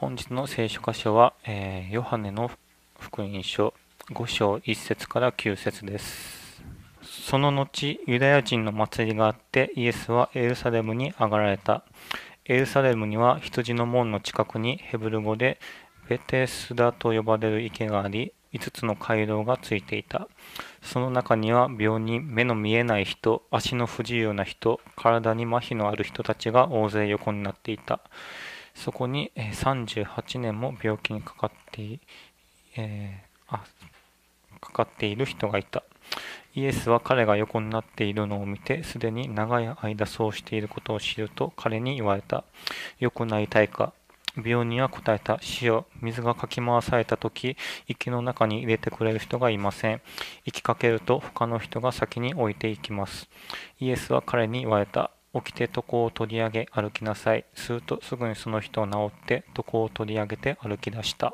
本日の聖書箇所は、えーヨハネの福音書5章1節から9節です。その後、ユダヤ人の祭りがあって、イエスはエルサレムに上がられた。エルサレムには羊の門の近くにヘブル語でベテスダと呼ばれる池があり、5つの回廊がついていた。その中には病人、目の見えない人、足の不自由な人、体に麻痺のある人たちが大勢横になっていた。そこに38年も病気にかかって、えーあかかっている人がいた。イエスは彼が横になっているのを見て、すでに長い間そうしていることを知ると彼に言われた。良くなりたいか病人は答えた。死よ、水がかき回された時、池の中に入れてくれる人がいません。行きかけると他の人が先に置いていきます。イエスは彼に言われた。起きて床を取り上げ歩きなさい。するとすぐにその人を治って床を取り上げて歩き出した。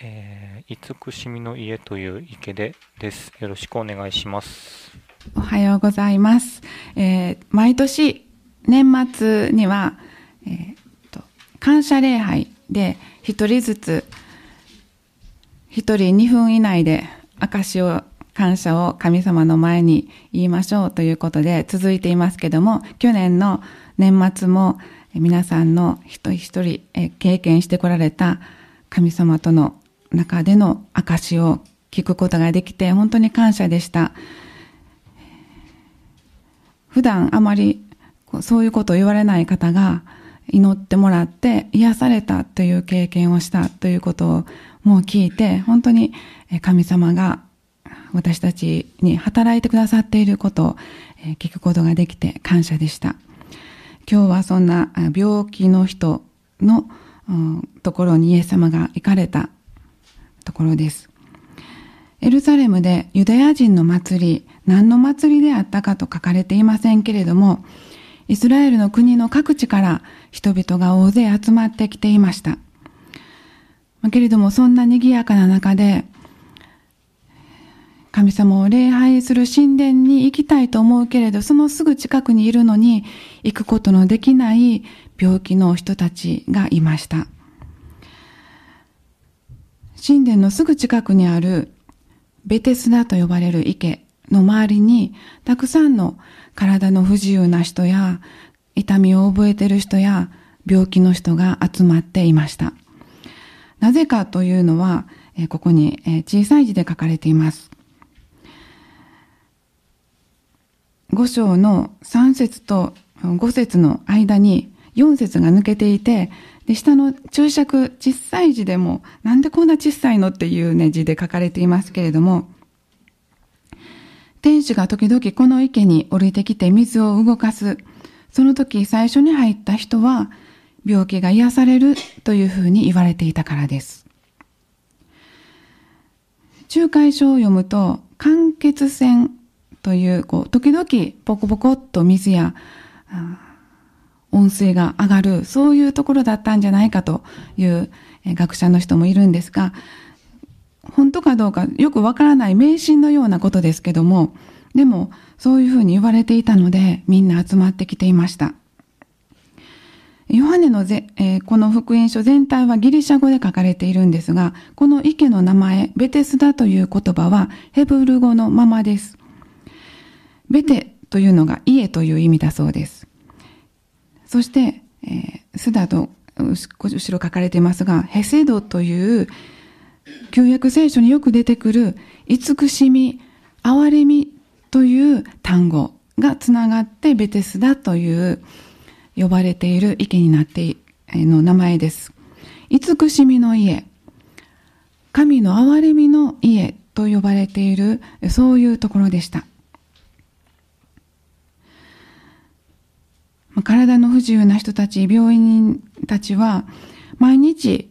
えー、慈しみの家という池でです。よろしくお願いします。おはようございます。えー毎年年末には、えーと感謝礼拝で一人ずつ一人2分以内で証を感謝を神様の前に言いましょうということで続いていますけども去年の年末も皆さんの一人一人経験してこられた神様との中での証を聞くことができて本当に感謝でした。普段あまりそういうことを言われない方が祈ってもらって癒されたという経験をしたということをもう聞いて本当に神様が私たちに働いてくださっていることを聞くことができて感謝でした今日はそんな病気の人のところにイエス様が行かれたところですエルサレムでユダヤ人の祭り、何の祭りであったかと書かれていませんけれども、イスラエルの国の各地から人々が大勢集まってきていました。けれどもそんな賑やかな中で、神様を礼拝する神殿に行きたいと思うけれど、そのすぐ近くにいるのに行くことのできない病気の人たちがいました。神殿のすぐ近くにあるベテスダと呼ばれる池の周りにたくさんの体の不自由な人や痛みを覚えてる人や病気の人が集まっていました。なぜかというのは、ここに小さい字で書かれています。5章の3節と5節の間に4節が抜けていて、で、下の注釈、小さい字でも、なんでこんな小さいのっていうね、字で書かれていますけれども、天使が時々この池に降りてきて水を動かす。その時最初に入った人は、病気が癒されるというふうに言われていたからです。仲介書を読むと、間欠泉という、こう、時々ポコポコっと水や、あ温水が上がる、そういうところだったんじゃないかというえ学者の人もいるんですが、本当かどうかよくわからない迷信のようなことですけども、でもそういうふうに言われていたので、みんな集まってきていました。ヨハネのぜ、えーこの福音書全体はギリシャ語で書かれているんですが、この池の名前、ベテスダという言葉はヘブル語のままです。ベテというのが家という意味だそうです。そして、えースダと後ろ書かれていますが、ヘセドという旧約聖書によく出てくる慈しみ、憐れみという単語がつながってベテスダという呼ばれている池になっての名前です。慈しみの家、神の憐れみの家と呼ばれている、そういうところでした。体の不自由な人たち、病院たちは、毎日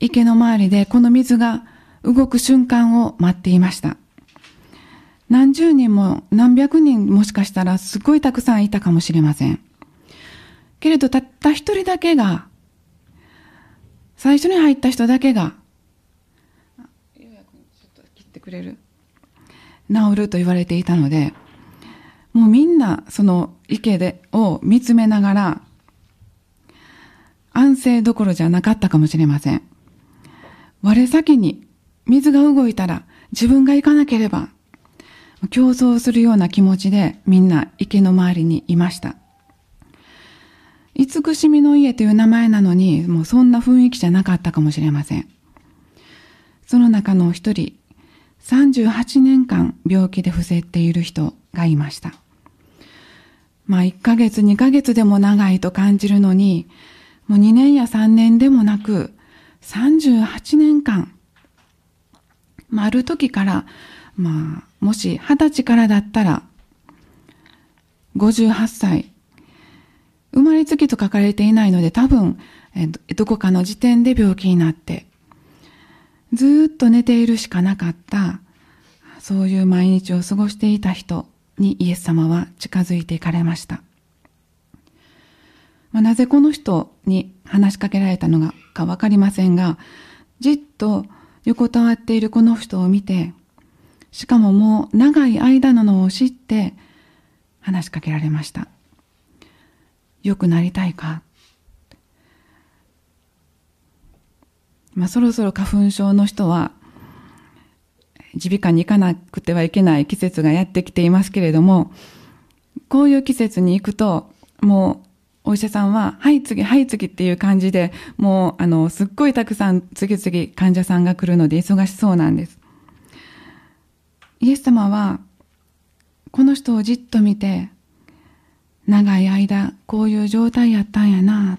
池の周りでこの水が動く瞬間を待っていました。何十人も何百人もしかしたらすごいたくさんいたかもしれません。けれどたった一人だけが、最初に入った人だけが、あようやくちょっと切ってくれる？治ると言われていたので、もうみんなその池でを見つめながら、安静どころじゃなかったかもしれません。我先に水が動いたら自分が行かなければ、競争するような気持ちでみんな池の周りにいました。慈しみの家という名前なのに、もうそんな雰囲気じゃなかったかもしれません。その中の一人、38年間病気で伏せっている人がいました。まあ1ヶ月2ヶ月でも長いと感じるのに、もう2年や3年でもなく、38年間、まあある時から、まあもし20歳からだったら、58歳、生まれつきと書かれていないので多分、えどこかの時点で病気になって、ずっと寝ているしかなかった、そういう毎日を過ごしていた人。にイエス様は近づいていかれました。まあ、なぜこの人に話しかけられたのかわかりませんが、じっと横たわっているこの人を見て、しかももう長い間なのを知って話しかけられました。良くなりたいか？まあ、そろそろ花粉症の人は耳鼻科に行かなくてはいけない季節がやってきていますけれども、こういう季節に行くと、もうお医者さんは、はい次、はい次っていう感じで、もうあの、すっごいたくさん次々患者さんが来るので忙しそうなんです。イエス様は、この人をじっと見て、長い間こういう状態やったんやな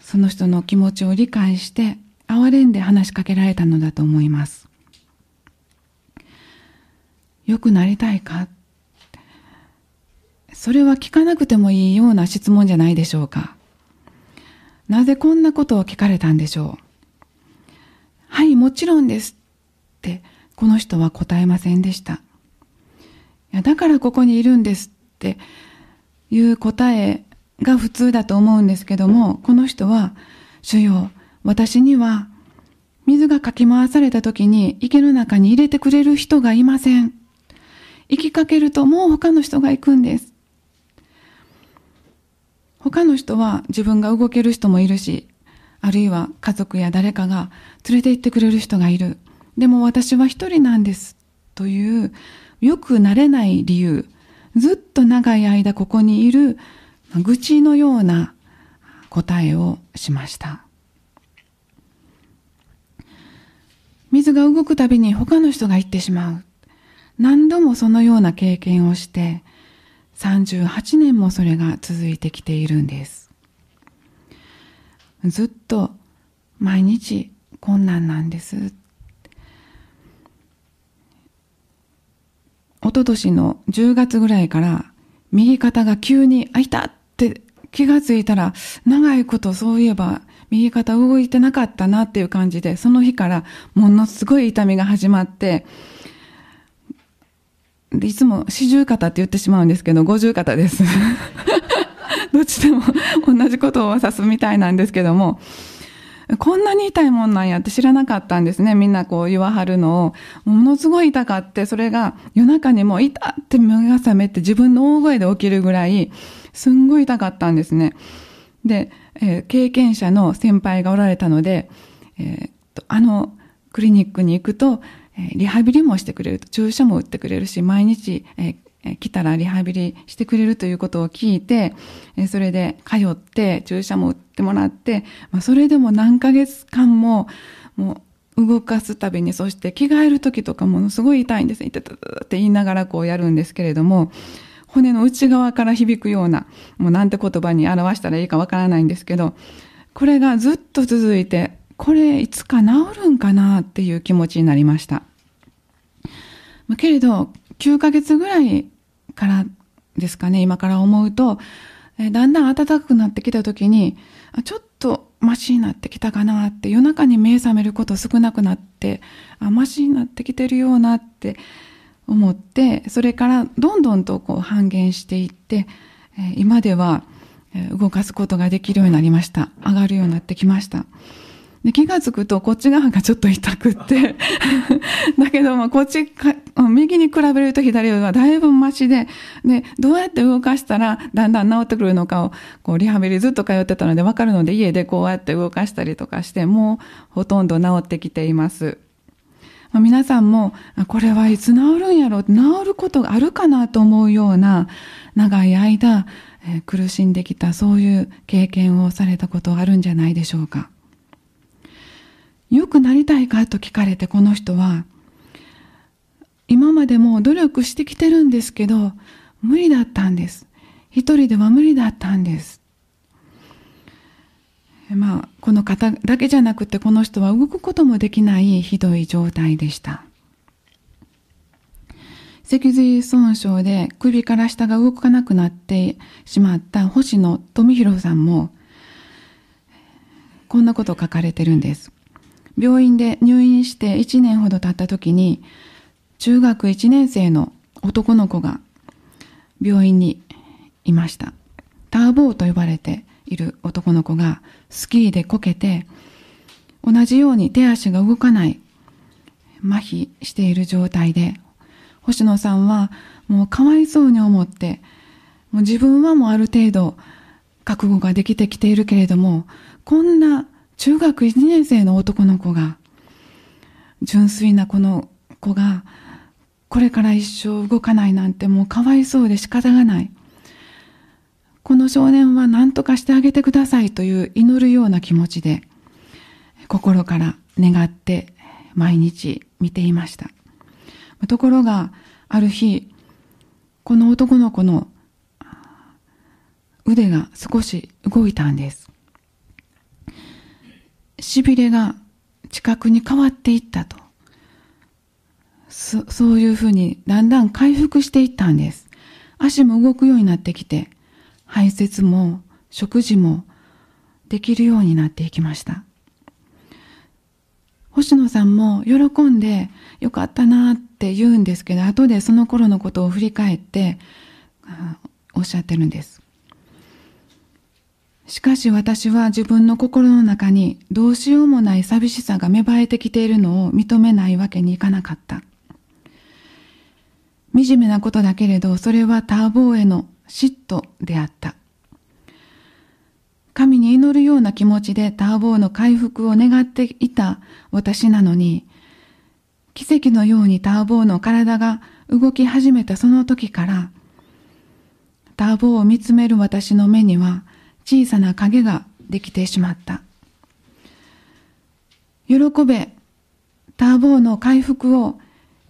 その人の気持ちを理解して哀れんで話しかけられたのだと思います。良くなりたいか？それは聞かなくてもいいような質問じゃないでしょうか。なぜこんなことを聞かれたんでしょう？はいもちろんですってこの人は答えませんでした。いやだからここにいるんですっていう答えが普通だと思うんですけども、この人は、主よ、私には水がかき回された時に池の中に入れてくれる人がいません。行きかけるともう他の人が行くんです。他の人は自分が動ける人もいるし、あるいは家族や誰かが連れて行ってくれる人がいる。でも私は一人なんです。というよくなれない理由、ずっと長い間ここにいる愚痴のような答えをしました。が動くたびに他の人が行ってしまう。何度もそのような経験をして、38年もそれが続いてきているんです。ずっと毎日困難なんです。一昨年の10月ぐらいから右肩が急に、あ、いたって気がついたら、長いことそういえば右肩動いてなかったなっていう感じで、その日からものすごい痛みが始まって、でいつも四十肩って言ってしまうんですけど、五十肩です。どっちでも同じことを指すみたいなんですけども、こんなに痛いもんなんやって知らなかったんですね。みんなこう言わはるのを。ものすごい痛かって、それが夜中にもう痛って目が覚めて自分の大声で起きるぐらい、すんごい痛かったんですね。で、えー、経験者の先輩がおられたので、えー、とあのクリニックに行くと、えー、リハビリもしてくれると、注射も打ってくれるし、毎日、えー来たらリハビリしてくれるということを聞いて、それで通って注射も打ってもらって、まあ、それでも何ヶ月間も、もう動かすたびに、そして着替える時とかものすごい痛いんです。痛って言いながらこうやるんですけれども、骨の内側から響くような、もうなんて言葉に表したらいいかわからないんですけど、これがずっと続いて、これいつか治るんかなっていう気持ちになりました。けれど、9ヶ月ぐらいからですかね、今から思うと、えだんだん暖かくなってきた時に、ちょっとマシになってきたかなって、夜中に目覚めること少なくなって、あ、マシになってきてるようなって思って、それからどんどんとこう半減していって、え今では動かすことができるようになりました。上がるようになってきました。で気がつくとこっち側がちょっと痛くって だけどもこっちか右に比べると左はだいぶマシででどうやって動かしたらだんだん治ってくるのかをこうリハビリずっと通ってたので分かるので家でこうやって動かしたりとかしてもうほとんど治ってきています。まあ、皆さんもこれはいつ治るんやろう治ることがあるかなと思うような長い間、えー、苦しんできたそういう経験をされたことあるんじゃないでしょうか。良くなりたいかと聞かれてこの人は、今までも努力してきてるんですけど、無理だったんです。一人では無理だったんです。まあ、この方だけじゃなくてこの人は動くこともできないひどい状態でした。脊髄損傷で首から下が動かなくなってしまった星野富弘さんもこんなこと書かれてるんです。病院で入院して1年ほど経った時に、中学1年生の男の子が病院にいました。ターボーと呼ばれている男の子がスキーでこけて、同じように手足が動かない、麻痺している状態で、星野さんはもうかわいそうに思って、もう自分はもうある程度覚悟ができてきているけれども、こんな中学1年生の男の子が、純粋なこの子が、これから一生動かないなんてもうかわいそうで仕方がない。この少年は何とかしてあげてくださいという祈るような気持ちで、心から願って毎日見ていました。ところが、ある日、この男の子の腕が少し動いたんです。しびれが近くに変わっていったと。そそういうふうにだんだん回復していったんです。足も動くようになってきて、排泄も食事もできるようになっていきました。星野さんも喜んでよかったなって言うんですけど、後でその頃のことを振り返っておっしゃってるんです。しかし私は自分の心の中にどうしようもない寂しさが芽生えてきているのを認めないわけにいかなかった。惨めなことだけれど、それはターボへの嫉妬であった。神に祈るような気持ちでターボーの回復を願っていた私なのに、奇跡のようにターボーの体が動き始めたその時から、ターボーを見つめる私の目には、小さな影ができてしまった。喜べ、ターボーの回復を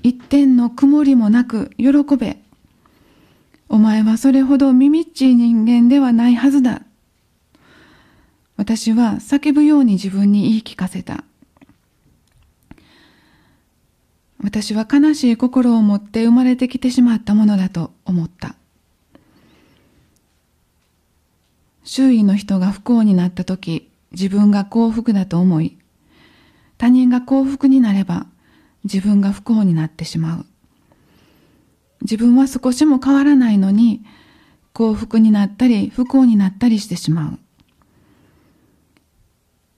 一点の曇りもなく喜べ。お前はそれほど耳っちい人間ではないはずだ。私は叫ぶように自分に言い聞かせた。私は悲しい心を持って生まれてきてしまったものだと思った。周囲の人が不幸になった時、自分が幸福だと思い、他人が幸福になれば自分が不幸になってしまう。自分は少しも変わらないのに幸福になったり不幸になったりしてしまう。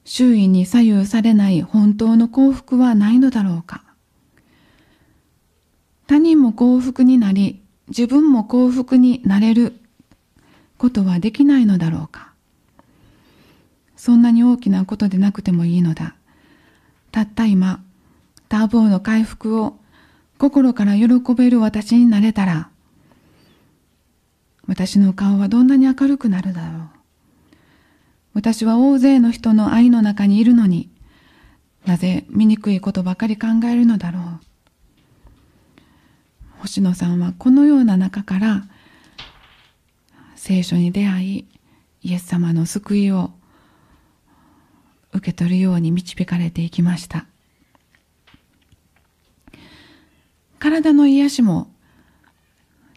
周囲に左右されない本当の幸福はないのだろうか。他人も幸福になり、自分も幸福になれることはできないのだろうか。そんなに大きなことでなくてもいいのだ。たった今、ターボーの回復を心から喜べる私になれたら、私の顔はどんなに明るくなるだろう。私は大勢の人の愛の中にいるのになぜ醜いことばかり考えるのだろう。星野さんはこのような中から聖書に出会い、イエス様の救いを受け取るように導かれていきました。体の癒しも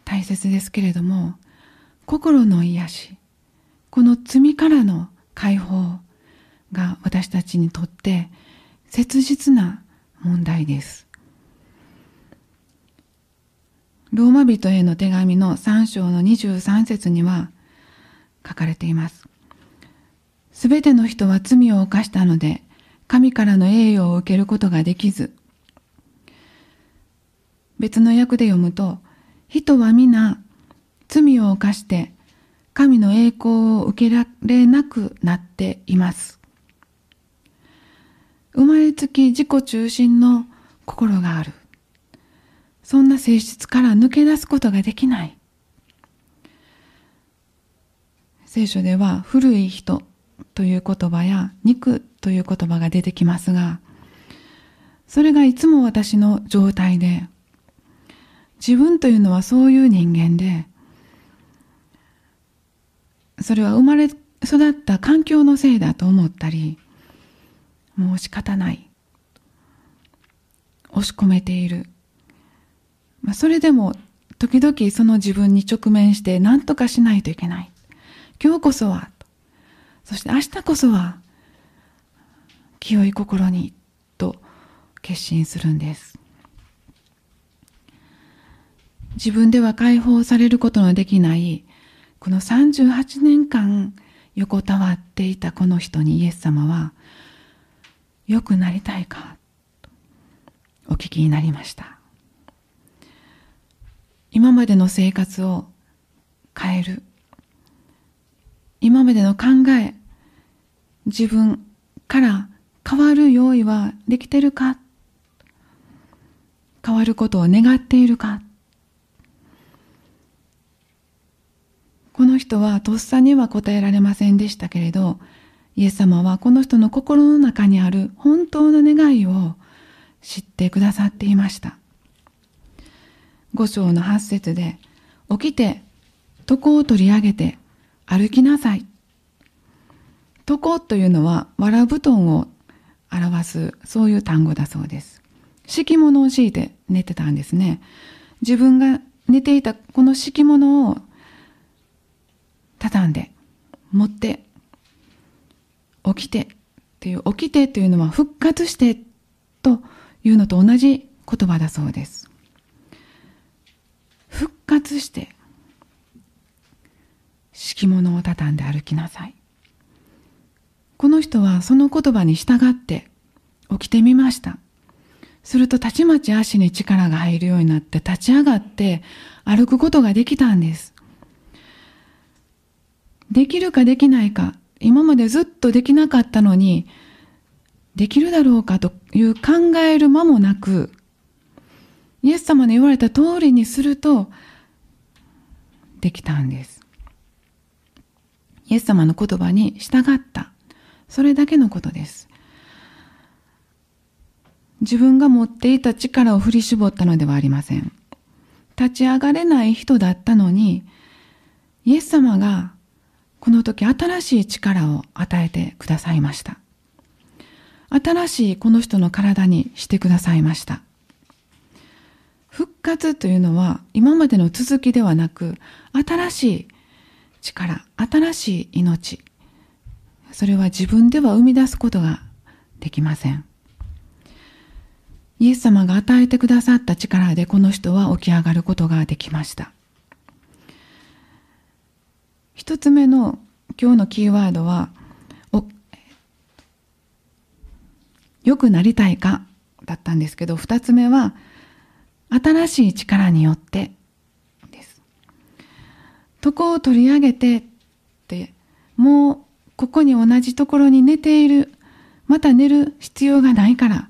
大切ですけれども、心の癒し、この罪からの解放が私たちにとって切実な問題です。ローマ人への手紙の3章の23節には書かれています。すべての人は罪を犯したので、神からの栄誉を受けることができず、別の訳で読むと、人は皆罪を犯して神の栄光を受けられなくなっています。生まれつき自己中心の心がある。そんな性質から抜け出すことができない。聖書では古い人という言葉や肉という言葉が出てきますが、それがいつも私の状態で、自分というのはそういう人間で、それは生まれ育った環境のせいだと思ったり、もう仕方ない。押し込めている。まあ、それでも時々その自分に直面して何とかしないといけない。今日こそは。そして明日こそは清い心にと決心するんです。自分では解放されることのできないこの38年間横たわっていたこの人にイエス様は良くなりたいかお聞きになりました。今までの生活を変える。今までの考え自分から変わる用意はできてるか。変わることを願っているか。この人はとっさには答えられませんでしたけれど、イエス様はこの人の心の中にある本当の願いを知ってくださっていました。五章の八節で、起きて、床を取り上げて歩きなさい。床というのは、わら布団を表す、そういう単語だそうです。敷物を敷いて寝てたんですね。自分が寝ていたこの敷物を畳んで、持って、起きてっていう、起きてというのは復活してというのと同じ言葉だそうです。復活して、敷物を畳んで歩きなさい。この人はその言葉に従って起きてみました。するとたちまち足に力が入るようになって立ち上がって歩くことができたんです。できるかできないか、今までずっとできなかったのに、できるだろうかという考える間もなく、イエス様の言われた通りにすると、できたんです。イエス様の言葉に従った。それだけのことです。自分が持っていた力を振り絞ったのではありません。立ち上がれない人だったのに、イエス様がこの時新しい力を与えてくださいました。新しいこの人の体にしてくださいました。復活というのは今までの続きではなく、新しい力、新しい命。それは自分では生み出すことができません。イエス様が与えてくださった力でこの人は起き上がることができました。一つ目の今日のキーワードは、良くなりたいかだったんですけど、二つ目は、新しい力によってです。床を取り上げてって、もうここに同じところに寝ている、また寝る必要がないから、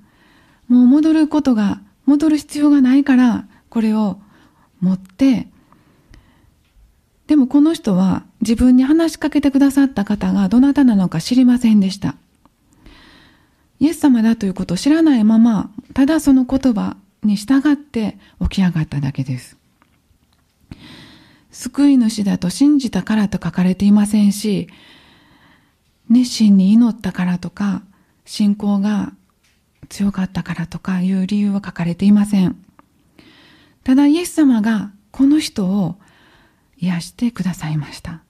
もう戻ることが、戻る必要がないから、これを持って、でもこの人は自分に話しかけてくださった方がどなたなのか知りませんでした。イエス様だということを知らないまま、ただその言葉に従って起き上がっただけです。救い主だと信じたからと書かれていませんし、熱心に祈ったからとか、信仰が強かったからとかいう理由は書かれていません。ただイエス様がこの人を癒してくださいました。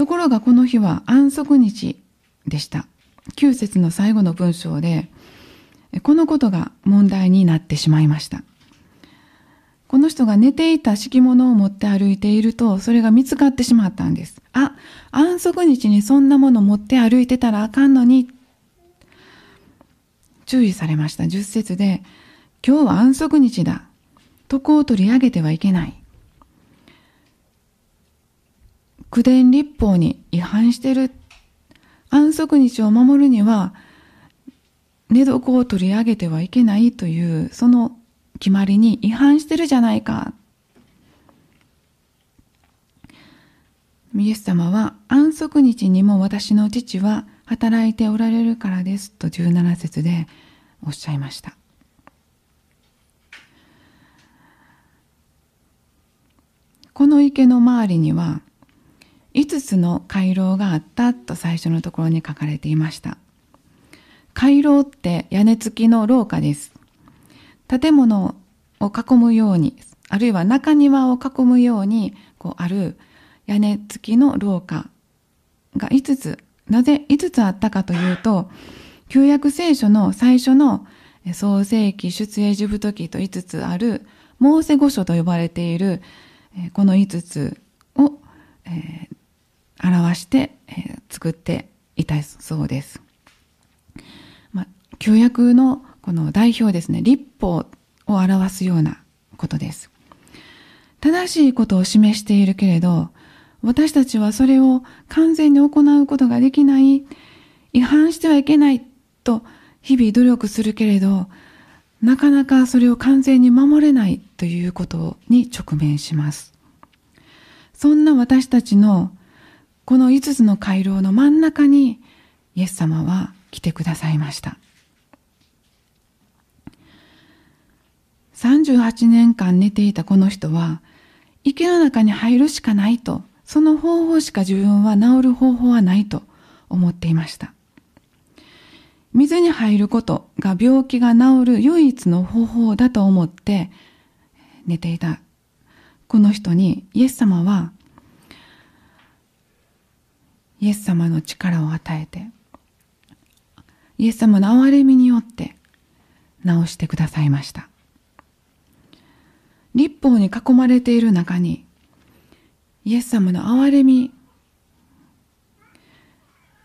ところがこの日は安息日でした。9節の最後の文章で、このことが問題になってしまいました。この人が寝ていた敷物を持って歩いていると、それが見つかってしまったんです。あ、安息日にそんなもの持って歩いてたらあかんのに、注意されました。十節で、今日は安息日だ。床を取り上げてはいけない。九伝立法に違反してる。安息日を守るには、寝床を取り上げてはいけないという、その決まりに違反してるじゃないか。イエス様は安息日にも私の父は働いておられるからですと17節でおっしゃいました。この池の周りには5つの回廊があったと最初のところに書かれていました。回廊って屋根付きの廊下です。建物を囲むように、あるいは中庭を囲むようにこうある屋根付きの廊下が5つ。なぜ5つあったかというと、旧約聖書の最初の創世記、出エジプト記と5つあるモーセ御書と呼ばれているこの5つを、えー、表して、えー、作っていたそうです。まあ、旧約のこの代表ですね、立法を表すようなことです。正しいことを示しているけれど、私たちはそれを完全に行うことができない、違反してはいけないと日々努力するけれど、なかなかそれを完全に守れないということに直面します。そんな私たちのこの5つの回廊の真ん中にイエス様は来てくださいました。38年間寝ていたこの人は池の中に入るしかないと、その方法しか自分は治る方法はないと思っていました。水に入ることが病気が治る唯一の方法だと思って寝ていたこの人にイエス様はイエス様の力を与えてイエス様の憐れみによって治してくださいました立法に囲まれている中にイエス様の憐れみ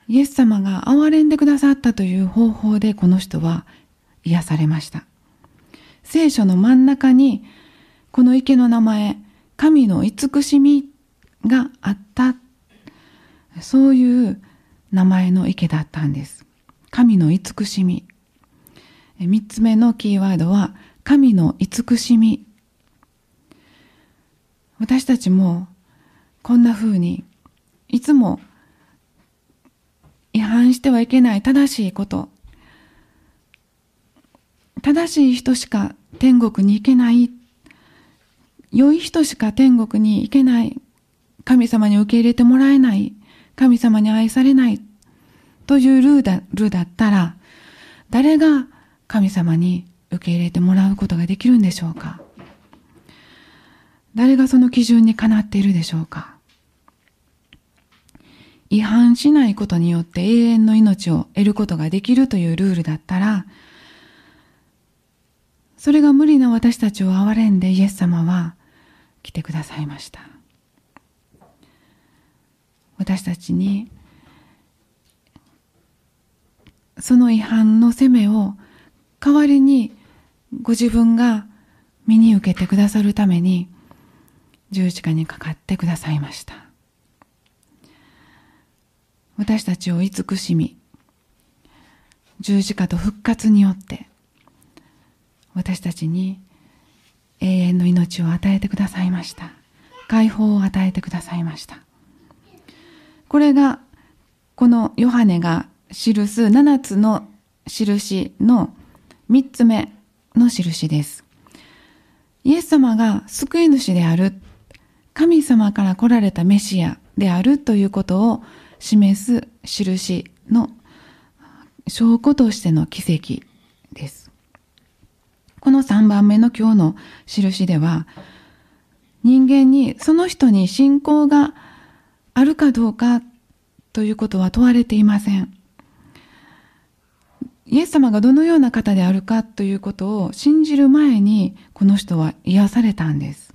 イエス様が憐れんでくださったという方法でこの人は癒されました。聖書の真ん中にこの池の名前、神の慈しみがあった。そういう名前の池だったんです。神の慈しみ。三つ目のキーワードは神の慈しみ。私たちもこんな風にいつも違反してはいけない正しいこと。正しい人しか天国に行けない。良い人しか天国に行けない。神様に受け入れてもらえない。神様に愛されない。というルーだルーだったら、誰が神様に受け入れてもらうことができるんでしょうか？誰がその基準にかなっているでしょうか？違反しないことによって永遠の命を得ることができるというルールだったら、それが無理な私たちを憐れんでイエス様は来てくださいました。私たちにその違反の責めを代わりにご自分が身に受けてくださるために十字架にかかってくださいました。私たちを慈しみ、十字架と復活によって、私たちに永遠の命を与えてくださいました。解放を与えてくださいました。これが、このヨハネが記す7つの印の3つ目の印です。イエス様が救い主である、神様から来られたメシアであるということを示す印の証拠としての奇跡です。この3番目の今日の印では、人間にその人に信仰があるかどうかということは問われていません。イエス様がどのような方であるかということを信じる前にこの人は癒されたんです。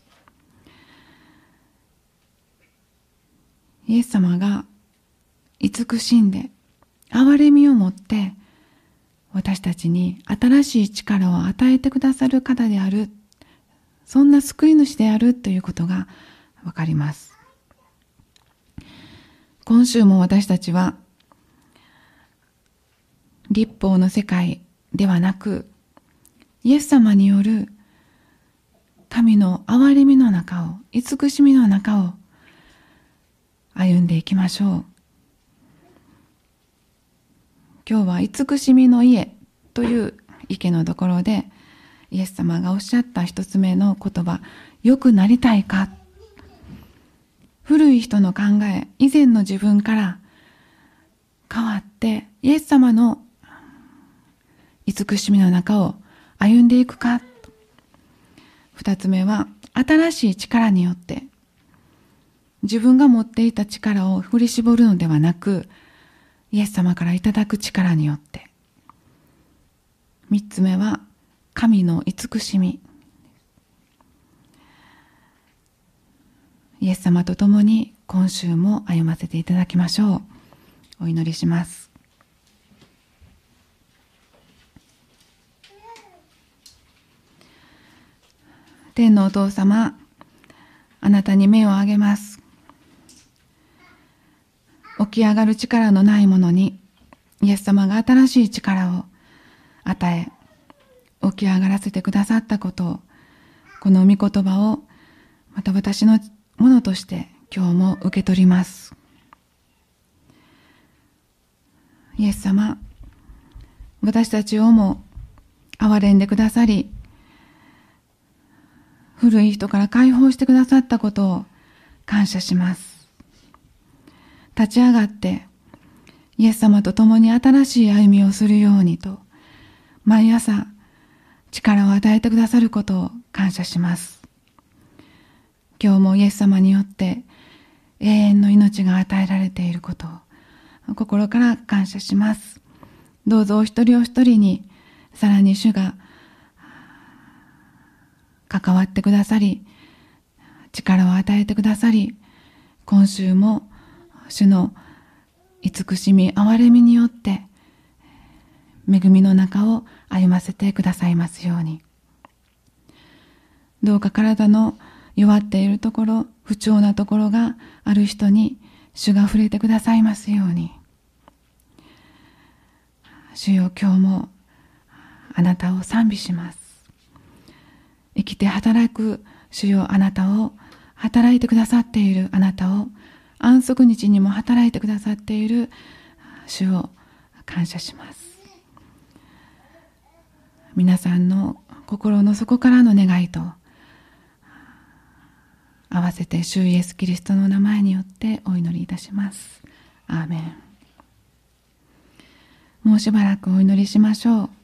イエス様が慈しんで憐れみを持って私たちに新しい力を与えてくださる方であるそんな救い主であるということがわかります今週も私たちは立法の世界ではなくイエス様による神の憐れみの中を慈しみの中を歩んでいきましょう。今日は慈しみの家という池のところでイエス様がおっしゃった一つ目の言葉良くなりたいか古い人の考え以前の自分から変わってイエス様の慈しみの中を歩んでいくか。二つ目は新しい力によって自分が持っていた力を振り絞るのではなくイエス様からいただく力によって。三つ目は神の慈しみ。イエス様と共に今週も歩ませていただきましょう。お祈りします。天のお父様あなたに目を上げます。起き上がる力のないものに、イエス様が新しい力を与え、起き上がらせてくださったことを、この御言葉を、また私のものとして今日も受け取ります。イエス様、私たちをも憐れんでくださり、古い人から解放してくださったことを感謝します。立ち上がってイエス様と共に新しい歩みをするようにと毎朝力を与えてくださることを感謝します今日もイエス様によって永遠の命が与えられていることを心から感謝します。どうぞお一人お一人にさらに主が関わってくださり力を与えてくださり今週も主の慈しみ憐れみによって恵みの中を歩ませてくださいますように。どうか体の弱っているところ不調なところがある人に主が触れてくださいますように。主よ今日もあなたを賛美します。生きて働く主よあなたを働いてくださっているあなたを安息日にも働いてくださっている主を感謝します。皆さんの心の底からの願いと合わせて主イエス・キリストの名前によってお祈りいたします。アーメン。もうしばらくお祈りしましょう。